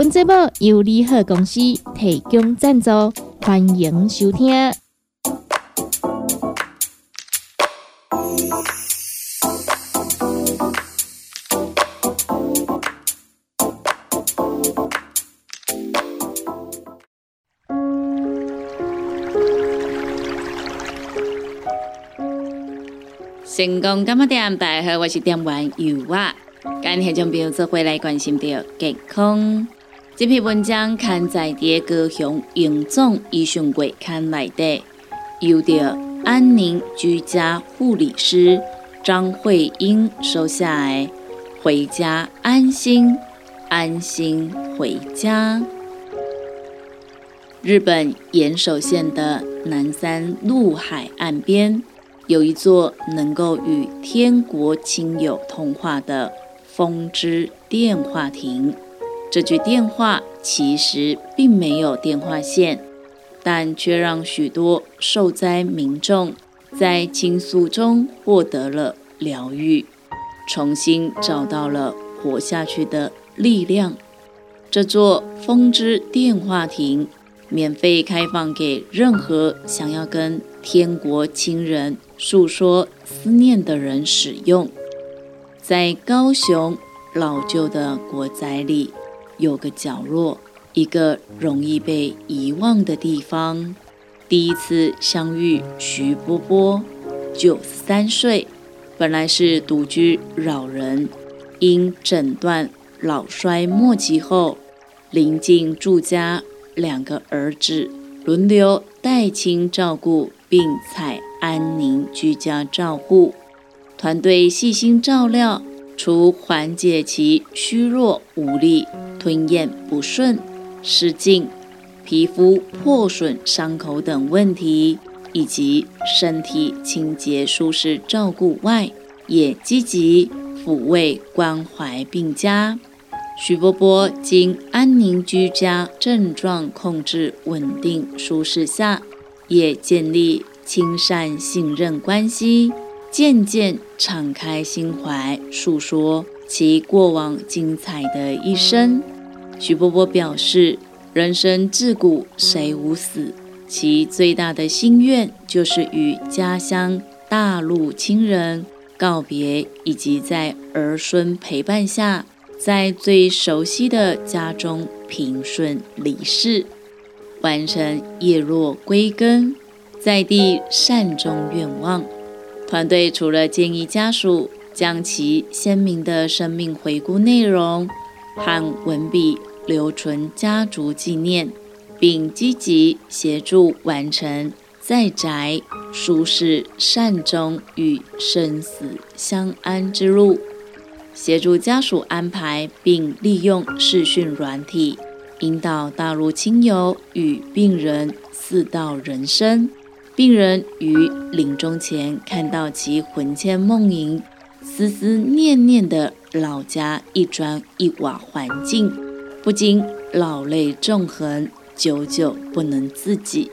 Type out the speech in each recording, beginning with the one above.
本节目由利好公司提供赞助，欢迎收听。成功干么店？大家好，我是店员尤啊。今日将朋友做回来关心到健康。这篇文章刊载在高雄永总医讯月刊内底，由着安宁居家护理师张慧英收下来，回家安心，安心回家。日本岩手县的南山陆海岸边，有一座能够与天国亲友通话的风之电话亭。这句电话其实并没有电话线，但却让许多受灾民众在倾诉中获得了疗愈，重新找到了活下去的力量。这座风之电话亭免费开放给任何想要跟天国亲人诉说思念的人使用，在高雄老旧的国宅里。有个角落，一个容易被遗忘的地方。第一次相遇徐波波，九十三岁，本来是独居老人，因诊断老衰末期后，临近住家，两个儿子轮流代亲照顾，并采安宁居家照护，团队细心照料。除缓解其虚弱无力、吞咽不顺、失禁、皮肤破损、伤口等问题，以及身体清洁舒适照顾外，也积极抚慰关怀病家。徐波波经安宁居家症状控制稳定舒适下，也建立亲善信任关系。渐渐敞开心怀，诉说其过往精彩的一生。徐波波表示，人生自古谁无死？其最大的心愿就是与家乡大陆亲人告别，以及在儿孙陪伴下，在最熟悉的家中平顺离世，完成叶落归根，在地善终愿望。团队除了建议家属将其鲜明的生命回顾内容和文笔留存家族纪念，并积极协助完成在宅舒适善终与生死相安之路，协助家属安排并利用视讯软体，引导大陆亲友与病人四道人生。病人于临终前看到其魂牵梦萦、思思念念的老家一砖一瓦环境，不禁老泪纵横，久久不能自己。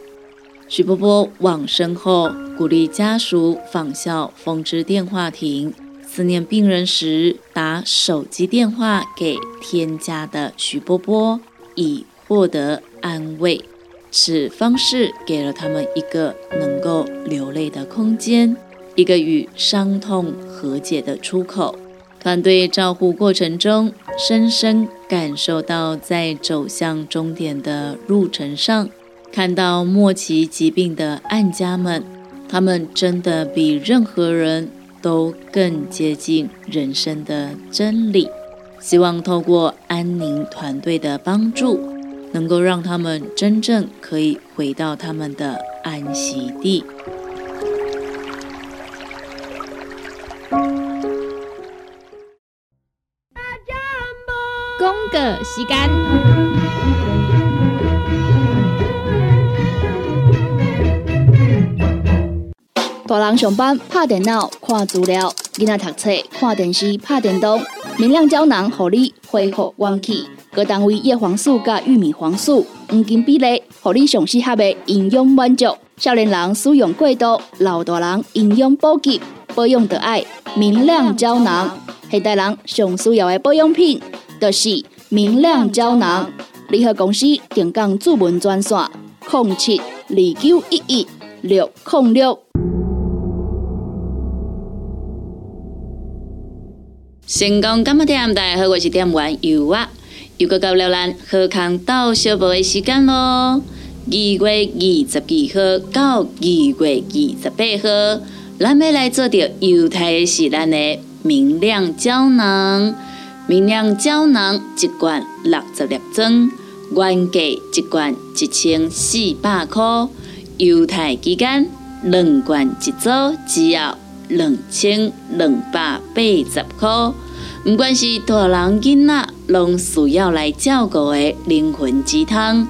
徐波波往生后，鼓励家属仿效风之电话亭，思念病人时打手机电话给添加的徐波波，以获得安慰。此方式给了他们一个能够流泪的空间，一个与伤痛和解的出口。团队照护过程中，深深感受到在走向终点的路程上，看到末期疾病的案家们，他们真的比任何人都更接近人生的真理。希望透过安宁团队的帮助。能够让他们真正可以回到他们的安息地。时间。大人上班拍电脑看资料，囡仔读册看电视拍电动。明亮胶囊，合理恢复元气。各单位叶黄素加玉米黄素黄金比例，合理上适合的营养满足。少年人使用过度，老大人营养补给保养得爱。明亮胶囊，现代人上需要的保养品，就是。明亮胶囊。联合公司定岗主文专线：零七二九一一六零六。成功干么店，大家好，我是店员尤啊，又到了咱喝康到小宝的时间咯。二月二十二号到二月二十八号，咱要来做着犹太的是咱的明亮胶囊。明亮胶囊一罐六十粒装，原价一罐一千四百块，犹太期间两罐一组，只要。两千两百八十块，不管是大人囡仔，拢需要来照顾的灵魂鸡汤。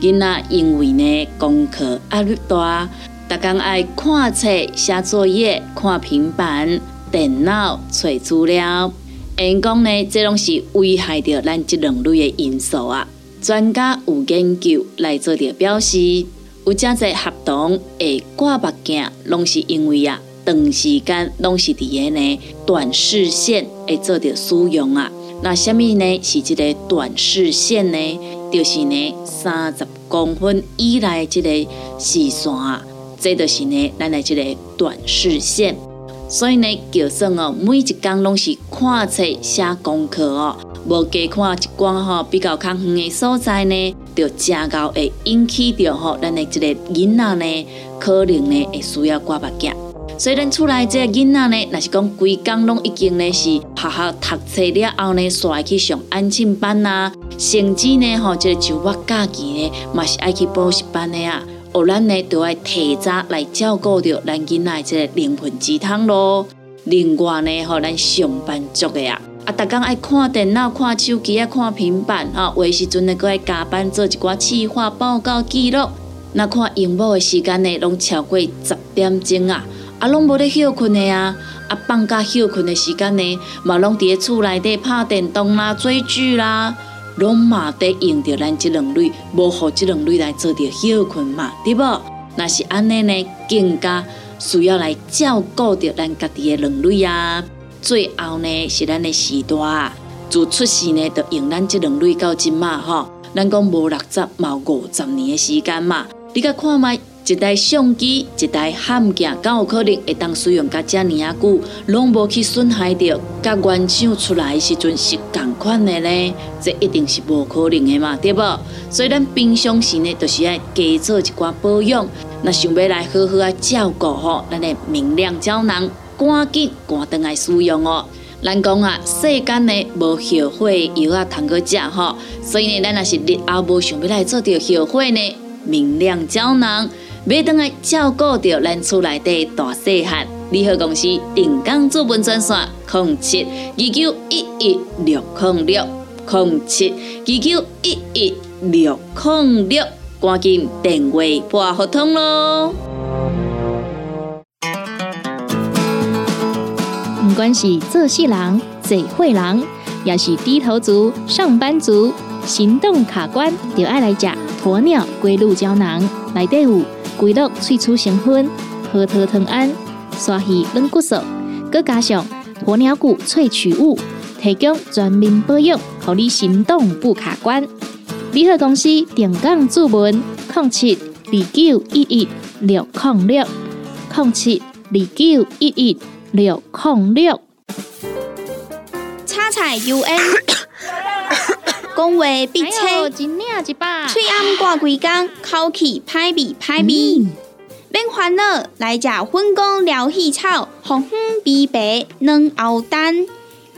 囡仔因为呢功课压力大，逐工爱看册、写作业、看平板、电脑、找资料，因讲呢，这拢是危害着咱这两类的因素啊。专家有研究来做着表示，有真侪合同会挂目镜，拢是因为啊。长时间拢是伫个呢短视线会做着使用啊。那虾米呢？是即个短视线呢？就是呢三十公分以内即个视线啊，这就是呢咱的即个短视线。所以呢，就算哦每一工拢是看册写功课哦，无加看一寡吼比较较远的所在呢，就正够会引起着吼咱的即个囡仔呢，可能呢会需要挂目镜。所以咱厝内这囡仔呢，若是讲规工拢已经呢是学校读册了后呢，煞去上安亲班呐，甚至呢吼，即个就我假期呢，嘛是爱去补习班的啊。哦，咱呢都要提早来照顾着咱囡仔这个灵魂鸡汤咯。另外呢，吼，咱上班族的啊，啊，逐工爱看电脑、看手机啊、看平板啊，有时阵呢，搁爱加班做一寡企划报告记录，那看荧幕的时间呢，拢超过十点钟啊。啊，拢无咧休困的啊！啊，放假休困的时间呢，嘛拢伫咧厝内底拍电动啦、追剧啦，拢嘛得用着咱即两类，无互即两类来做着休困嘛，对无？那是安尼呢，更加需要来照顾着咱家己的两类啊。最后呢，是咱的时代，自出世呢，就用咱即两类到今嘛吼。咱讲无六十，冇五十年的时间嘛，你甲看卖。一台相机，一台焊件，敢有可能会当使用甲遮尔啊久，拢无去损害着，甲原厂出来时阵是共款的呢？这一定是无可能的嘛，对无？所以咱平常时呢，就是爱加做一寡保养。那想要来好好啊照顾吼，咱的明亮胶囊，赶紧赶登来使用哦。咱讲啊，世间呢无后悔药啊通过食吼，所以呢，咱若是日后无想要来做着后悔呢，明亮胶囊。要当来照顾着咱厝内底大细汉，联合公司定岗资本专线：零七二九一一六零六零七二九一一六零六，赶紧电话拨合通咯。不管是做事人、嘴会人，也是低头族、上班族，行动卡关，就爱来食鸵鸟龟鹿胶囊内底有。龟鹿萃取成分，核桃藤胺、鲨鱼软骨素，佮加上鸵鸟骨萃取物，提供全面保养，让你行动不卡关。联合公司定岗注文：零七二九一一六零六零七二九一一六零六。叉彩 UN，讲话必清。嘴暗挂几工，口气歹味歹味。免烦恼，来食粉工疗气草，红粉枇杷软藕丹，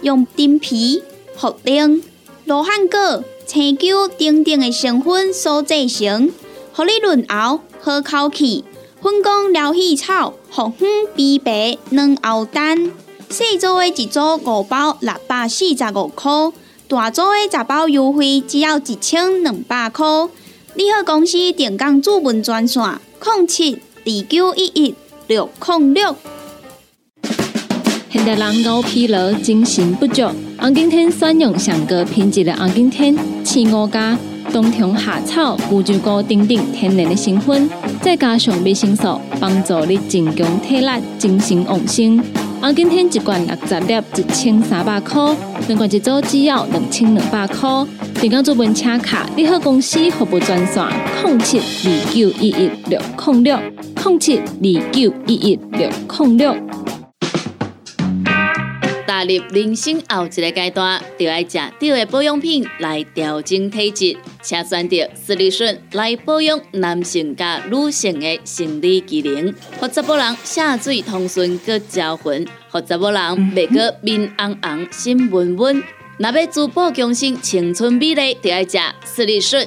用丁皮、茯苓、罗汉果、青椒等等的成分所制成，合你润喉好口气。粉工疗气草，红粉枇杷软藕丹，四组的一组五包，六百四十五块。大组的十包优惠只要一千两百块，联合公司电工主文专线：零七二九一一六零六。现代人熬疲劳，精神不足。红景天选用上个品质的红景天，青五加冬虫夏草、乌鸡菇等等天然的成分，再加上维生素，帮助你增强体力、精神旺盛。红景天一罐六十粒，一千三百块；两罐一组，只要两千两百块。订购做本车卡，你好公司服务专线：零七二九一一六零六零七二九一一六零六。踏入人生后一个阶段，就要食对的保养品来调整体质，请选择斯利顺来保养男性加女性的生理机能，或者某人下水通顺个招魂，或者某人袂个面红红心温温。若要珠宝更新青春美丽，就要食斯利顺。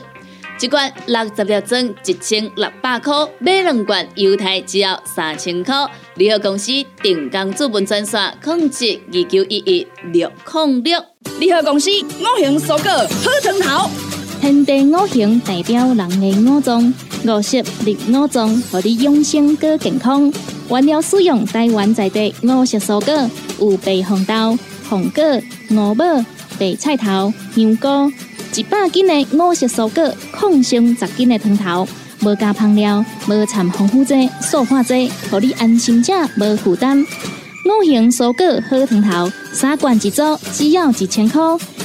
一罐六十粒装，一千六百块；买两罐，犹太只要三千块。联合公司定岗资本专线：控制二九一一六零六。联合公司五行蔬果好藤头，天地五行代表人的五脏，五色入五脏，让你养生更健康。原料使用台湾在地五色蔬果，有白红豆、红果、五宝、白菜头、香菇。一百斤的五色蔬果，抗性十斤的汤头，无加香料，无掺防腐剂、塑化剂，让你安心吃，无负担。五行蔬果好汤头，三罐一组，只要一千块。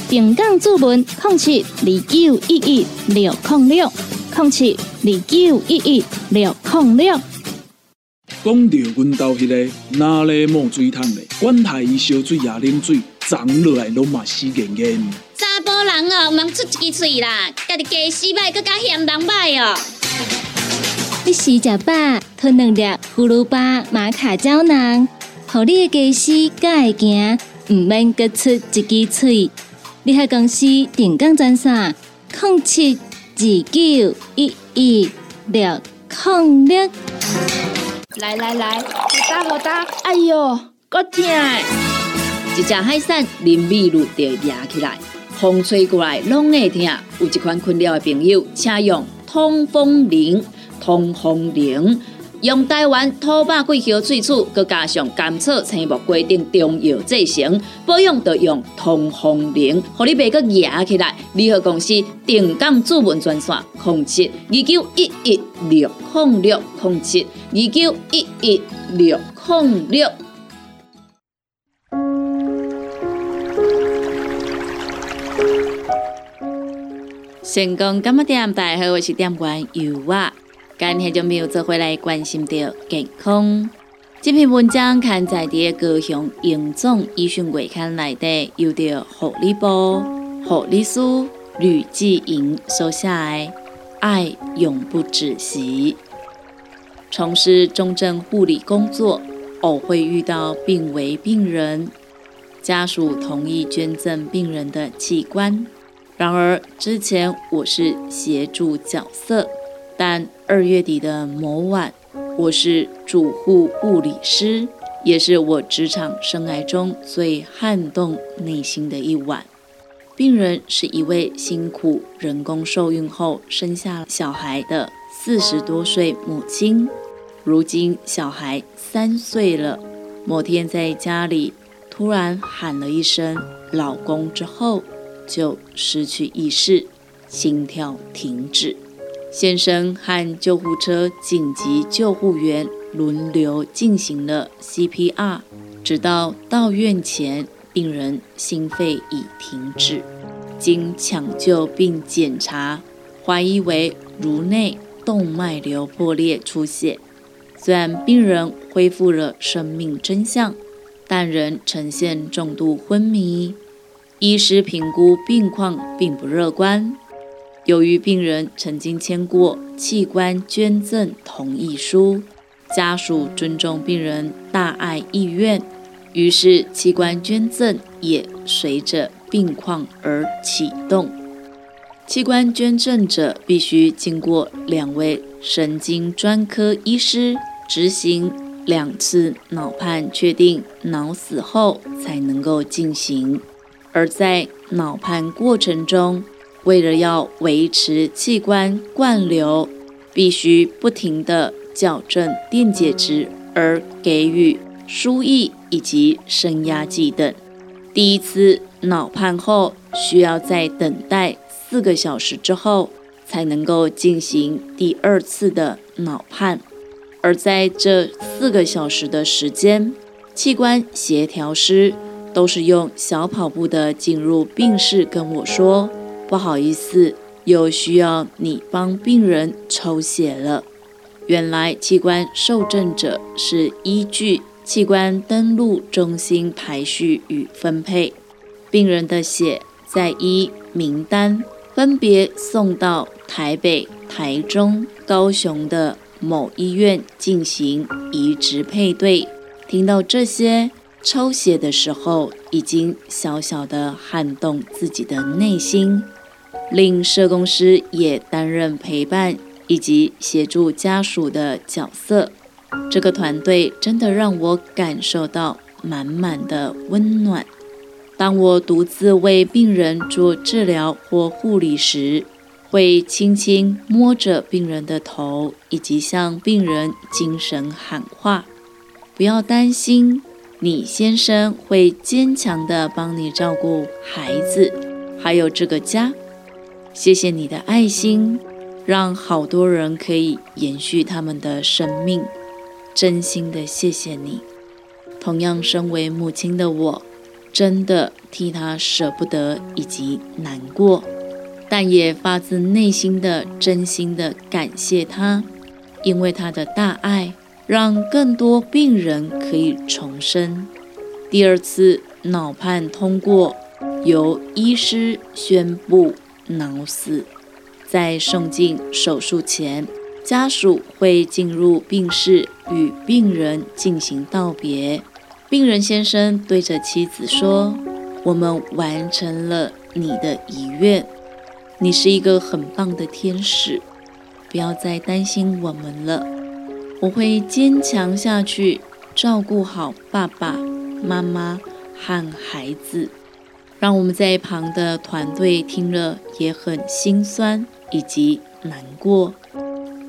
平港注文控七二九一一六控六控七二九一一六控六。讲到阮兜迄个哪里冒水桶的，管他伊烧水也啉水，长落来拢嘛死严严。查甫人哦，毋通出一支嘴啦，家己家洗歹，更加嫌人歹哦。你食食饱，吞两粒葫芦巴、马卡胶囊，互你的家洗更会行，毋免各出一支嘴。你喺公司定岗赚啥？零七二九一一六零六。来来来，好打好打，哎哟，够痛！一只海扇淋雨就压起来。风吹过来拢会疼，有一款困扰的朋友，请用通风铃。通风铃用台湾土八桂香萃取，佮加上甘草、青木规定中药制成，保养要用通风铃，互你袂佮压起来。联合公司定岗主文专线：零七二九一一六零六零七二九一一六零六。成功干么点？大家好，我是店员尤娃。今天就没有做回来关心到健康。这篇文章刊载在高雄营总医讯月刊内底，由着护理部护理师吕继莹所写的“爱永不止息”。从事重症护理工作，偶会遇到病危病人，家属同意捐赠病人的器官。然而，之前我是协助角色，但二月底的某晚，我是主护护理师，也是我职场生涯中最撼动内心的一晚。病人是一位辛苦人工受孕后生下小孩的四十多岁母亲，如今小孩三岁了。某天在家里突然喊了一声“老公”之后。就失去意识，心跳停止。先生和救护车紧急救护员轮流进行了 CPR，直到到院前，病人心肺已停止。经抢救并检查，怀疑为颅内动脉瘤破裂出血。虽然病人恢复了生命真相，但仍呈现重度昏迷。医师评估病况并不乐观。由于病人曾经签过器官捐赠同意书，家属尊重病人大爱意愿，于是器官捐赠也随着病况而启动。器官捐赠者必须经过两位神经专科医师执行两次脑判，确定脑死后才能够进行。而在脑判过程中，为了要维持器官灌流，必须不停地矫正电解质而给予输液以及升压剂等。第一次脑判后，需要在等待四个小时之后，才能够进行第二次的脑判。而在这四个小时的时间，器官协调师都是用小跑步的进入病室跟我说：“不好意思，又需要你帮病人抽血了。”原来器官受赠者是依据。器官登录中心排序与分配，病人的血在一名单分别送到台北、台中、高雄的某医院进行移植配对。听到这些，抽血的时候已经小小的撼动自己的内心，令社工师也担任陪伴以及协助家属的角色。这个团队真的让我感受到满满的温暖。当我独自为病人做治疗或护理时，会轻轻摸着病人的头，以及向病人精神喊话：“不要担心，你先生会坚强地帮你照顾孩子，还有这个家。谢谢你的爱心，让好多人可以延续他们的生命。”真心的谢谢你。同样身为母亲的我，真的替他舍不得以及难过，但也发自内心的真心的感谢他，因为他的大爱，让更多病人可以重生。第二次脑判通过，由医师宣布脑死，在送进手术前。家属会进入病室与病人进行道别。病人先生对着妻子说：“我们完成了你的遗愿，你是一个很棒的天使，不要再担心我们了。我会坚强下去，照顾好爸爸妈妈和孩子。”让我们在一旁的团队听了也很心酸以及难过。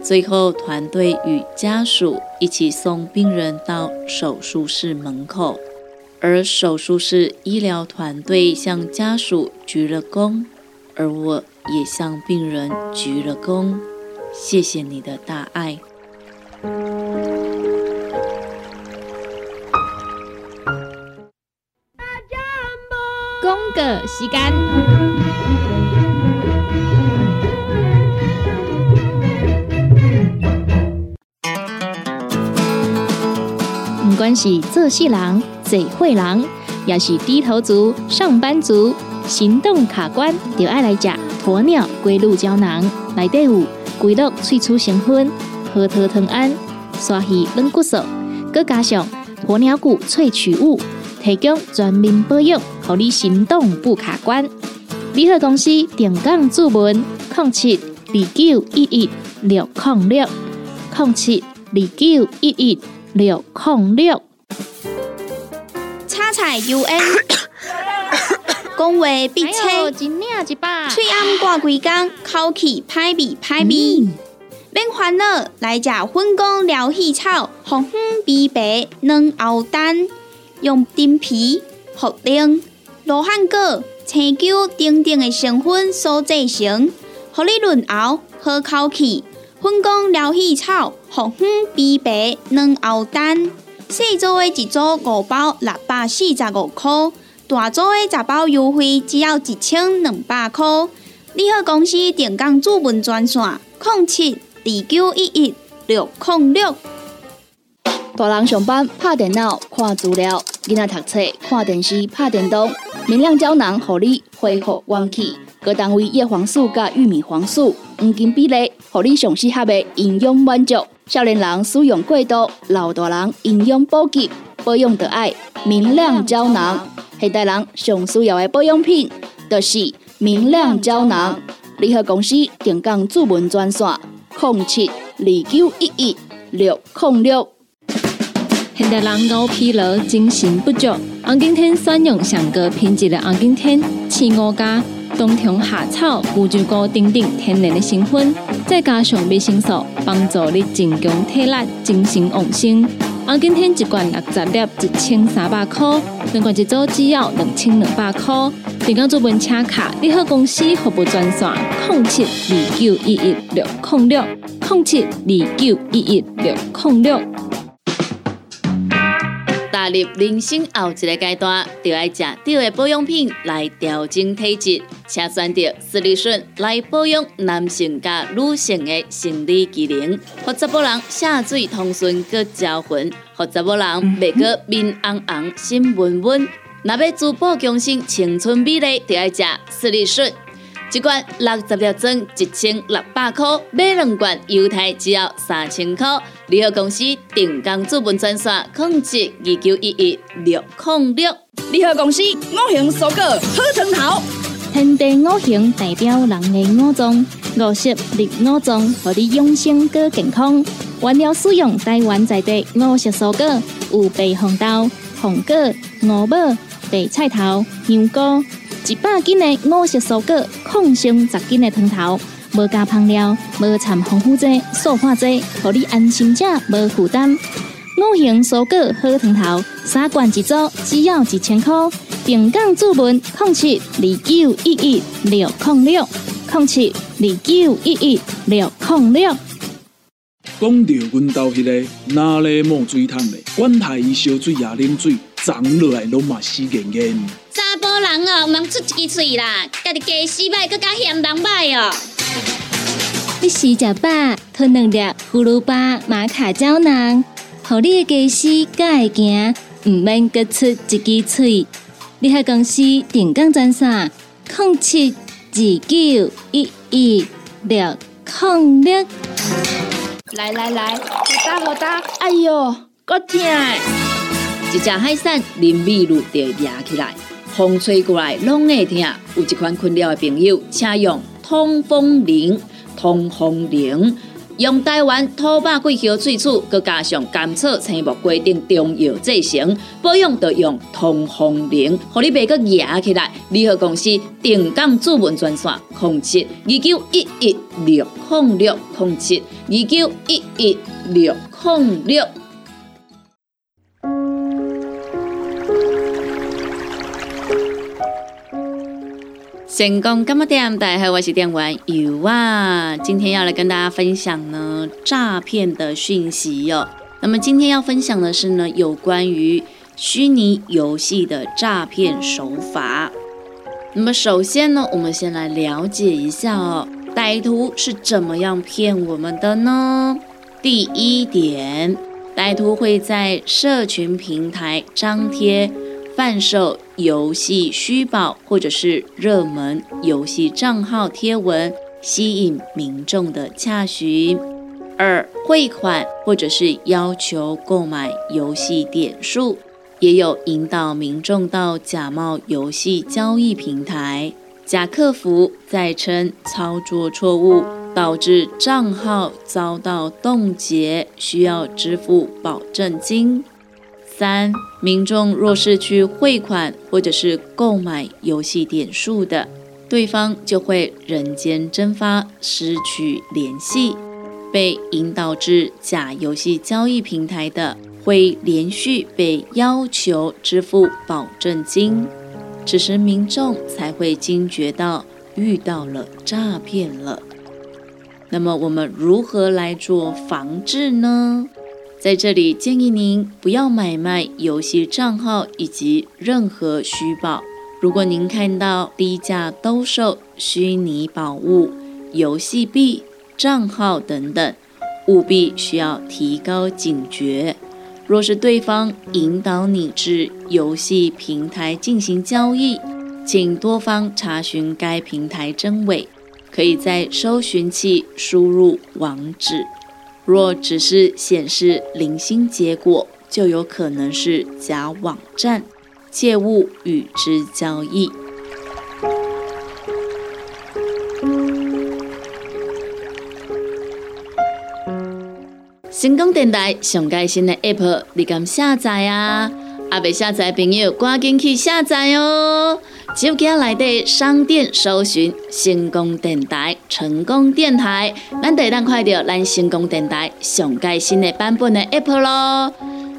最后，团队与家属一起送病人到手术室门口，而手术室医疗团队向家属鞠了躬，而我也向病人鞠了躬。谢谢你的大爱。个时间。不管是做事人、嘴会人，也是低头族、上班族、行动卡关，就爱来吃鸵鸟龟鹿胶囊。内底有龟鹿萃取成分，核桃藤胺、刷鱼软骨素，佮加上鸵鸟骨萃取物，提供全面保养，让你行动不卡关。联合公司定岗注文：零七二九一一六零六零七二九一一。六控六，叉彩 U N，讲话必切，嘴暗挂几工，口气歹味歹味。免烦恼，来食粉工疗气草，红粉枇杷软藕丹，用丁皮、茯苓、罗汉果、青椒等等的成分所制成，合你润喉好口气。粉工疗气草、红粉枇杷软喉丹，细组的一组五包六百四十五块，大组的十包优惠只要一千两百块。你好，公司电工主文专线：零七二九一一六零六。大人上班拍电脑看资料，囡仔读册看电视拍电动，明亮胶囊合你恢复元气。各单位叶黄素加玉米黄素黄金比例，互你上适合的营养满足。少年人使用过度，老大人营养补给保养的爱明亮胶囊。现代人上需要的保养品，就是明亮胶囊。联合公司定岗主文专线：零七二九一一六零六。现代人熬疲劳，精神不足。红景天选用上个品质的红景天，青五加。冬虫夏草、乌鸡菇等等天然的成分，再加上维生素，帮助你增强体力、精神旺盛。红景天一罐六十粒，一千三百块；两罐一组只要两千两百块。电工做本车卡，你好公司服务专线：零七二九一一六零六零七二九一一六零六。踏入人生后一个阶段，就要食对的保养品来调整体质，请选择斯利顺来保养男性加女性的生理机能，或查某人下水通顺个招魂，或查某人袂个面红红心温温。若要珠宝强身、青春美丽，就要食斯利顺。一罐六十粒装，一千六百块；买两罐，犹太只要三千块。联合公司定岗资本专线：控制二九一一六零六。联合公司五行蔬果好汤头，天地五行代表人的五脏，五色绿五脏，让你养生更健康。原料使用台湾在地五色蔬果，有白红豆、红果、五宝、白菜头、香菇。一百斤的五色蔬果，抗性十斤的汤头，无加香料，无掺防腐剂、塑化剂，让你安心吃，无负担。五行蔬果好汤头，三罐一组，只要一千块。平港注文：零七二九一一六零六零七二九一一六零六。讲到阮兜迄个哪里冒水桶的，管他伊烧水也冷水，长落来拢嘛死严严。查甫人哦，毋通出一支嘴啦，家己家洗歹，搁加嫌人歹哦。你洗食饱，吞两粒葫芦巴、玛卡胶囊，互你的家洗才会行，毋免各出一支嘴。你喺公司定岗专线：零七二九一一六零六。来来来，好打好打，哎哟，够痛！一只海扇淋米露就压起来，风吹过来拢会疼。有一款困扰的朋友，请用通风铃。通风铃用台湾土八桂香萃取，佮加上甘草、青木规定中药制成，保养要用通风铃，互你袂佮压起来。联合公司定岗主文专线：控七二九一一六控六零七二九一一六零六。成功干嘛店？大家好，我是店员尤啊。今天要来跟大家分享呢诈骗的讯息哟。那么今天要分享的是呢有关于虚拟游戏的诈骗手法。那么首先呢，我们先来了解一下哦，歹徒是怎么样骗我们的呢？第一点，歹徒会在社群平台张贴。贩售游戏虚宝或者是热门游戏账号贴文，吸引民众的洽询；二汇款或者是要求购买游戏点数，也有引导民众到假冒游戏交易平台，假客服再称操作错误，导致账号遭到冻结，需要支付保证金。三，民众若是去汇款或者是购买游戏点数的，对方就会人间蒸发，失去联系。被引导至假游戏交易平台的，会连续被要求支付保证金。此时民众才会惊觉到遇到了诈骗了。那么我们如何来做防治呢？在这里建议您不要买卖游戏账号以及任何虚宝。如果您看到低价兜售虚拟宝物、游戏币、账号等等，务必需要提高警觉。若是对方引导你至游戏平台进行交易，请多方查询该平台真伪，可以在搜寻器输入网址。若只是显示零星结果，就有可能是假网站，切勿与之交易。成功电台上盖新的 App，你敢下载啊？阿未下载朋友，赶紧去下载哦！手机内底商店搜寻“成功电台”，成功电台，咱得当快到咱成功电台上盖新的版本的 App 咯。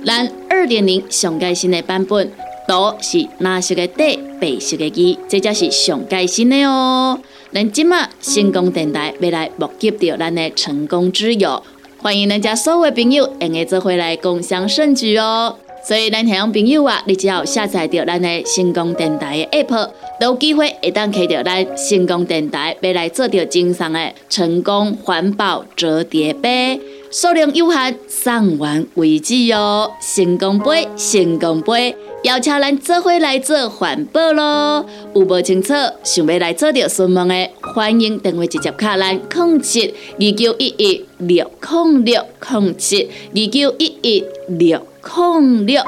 咱二点零上改新的版本，都是蓝色的底，白色的字，这才是上改新的哦。咱今麦成功电台要来募集到咱的成功之友，欢迎咱家所有朋友用个做回来共享盛举哦。所以咱听众朋友啊，你只要下载到咱的成功电台的 app，都有机会会当开到咱成功电台要来做着精上的成功环保折叠杯，数量有限，送完为止哦。成功杯，成功杯。邀请咱做伙来做环保咯，有无清楚想要来做着询问的，欢迎电话直接卡咱控七二九一一六控六控七二九一一六控六。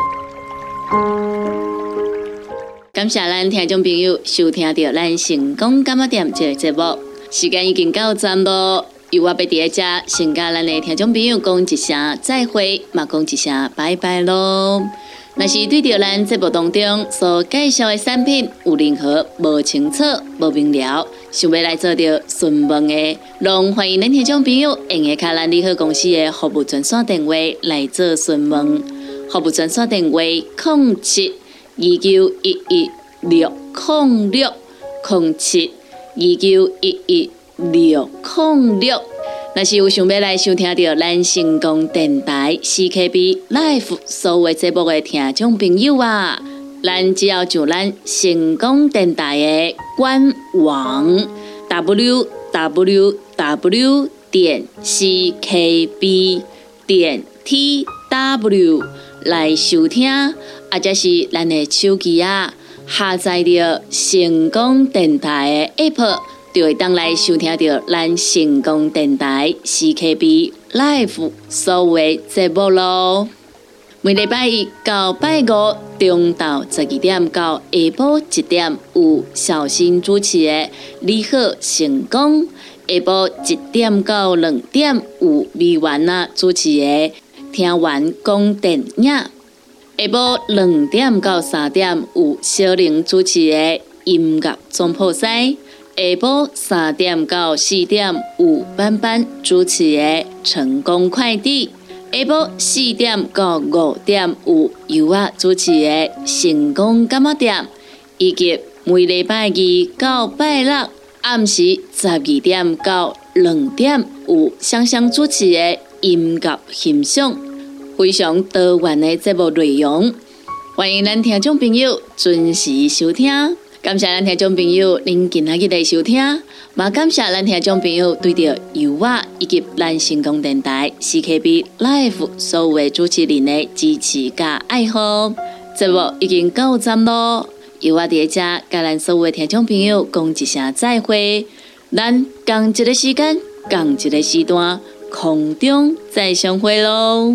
感谢咱听众朋友收听到咱成功干么店这个节目，时间已经到站咯，有我要伫遮先甲咱的听众朋友讲一声再会，嘛讲一声拜拜咯。若是对着咱节目当中所介绍的产品有任何无清楚、无明了，想要来做着询问的，拢欢迎恁听众朋友用下卡咱利好公司的服务专线电话来做询问。服务专线电话：零七二九一一六零六零七二九一一六零六。若是有想要来收听到咱成功电台 CKB Life 所有节目的听众朋友啊，咱只要就咱成功电台的官网 w w w 点 c k b 点 t w 来收听，或者是咱的手机啊下载着成功电台的 App。就会当来收听到咱成功电台 CKB Live 所有节目咯。每礼拜一到拜五中到十二点到下晡一点有小新主持的《你好成功》，下晡一点到两点有美文啊主持的《听完讲电影》，下晡两点到三点有小玲主持的《音乐总破西》。下晡三点到四点有班班主持的《成功快递》，下晡四点到五点有尤啊主持的《成功干么店》，以及每礼拜二到拜六暗时十二点到两点有香香主持的音乐欣赏，非常多元的节目内容，欢迎咱听众朋友准时收听。感谢咱听众朋友您今仔日的收听，也感谢咱听众朋友对着油画以及咱成功电台 CKB Life 所有的主持人的支持加爱好。节目已经到站咯，油画伫遮甲咱所有的听众朋友讲一声再会，咱共一个时间，共一个时段，空中再相会咯。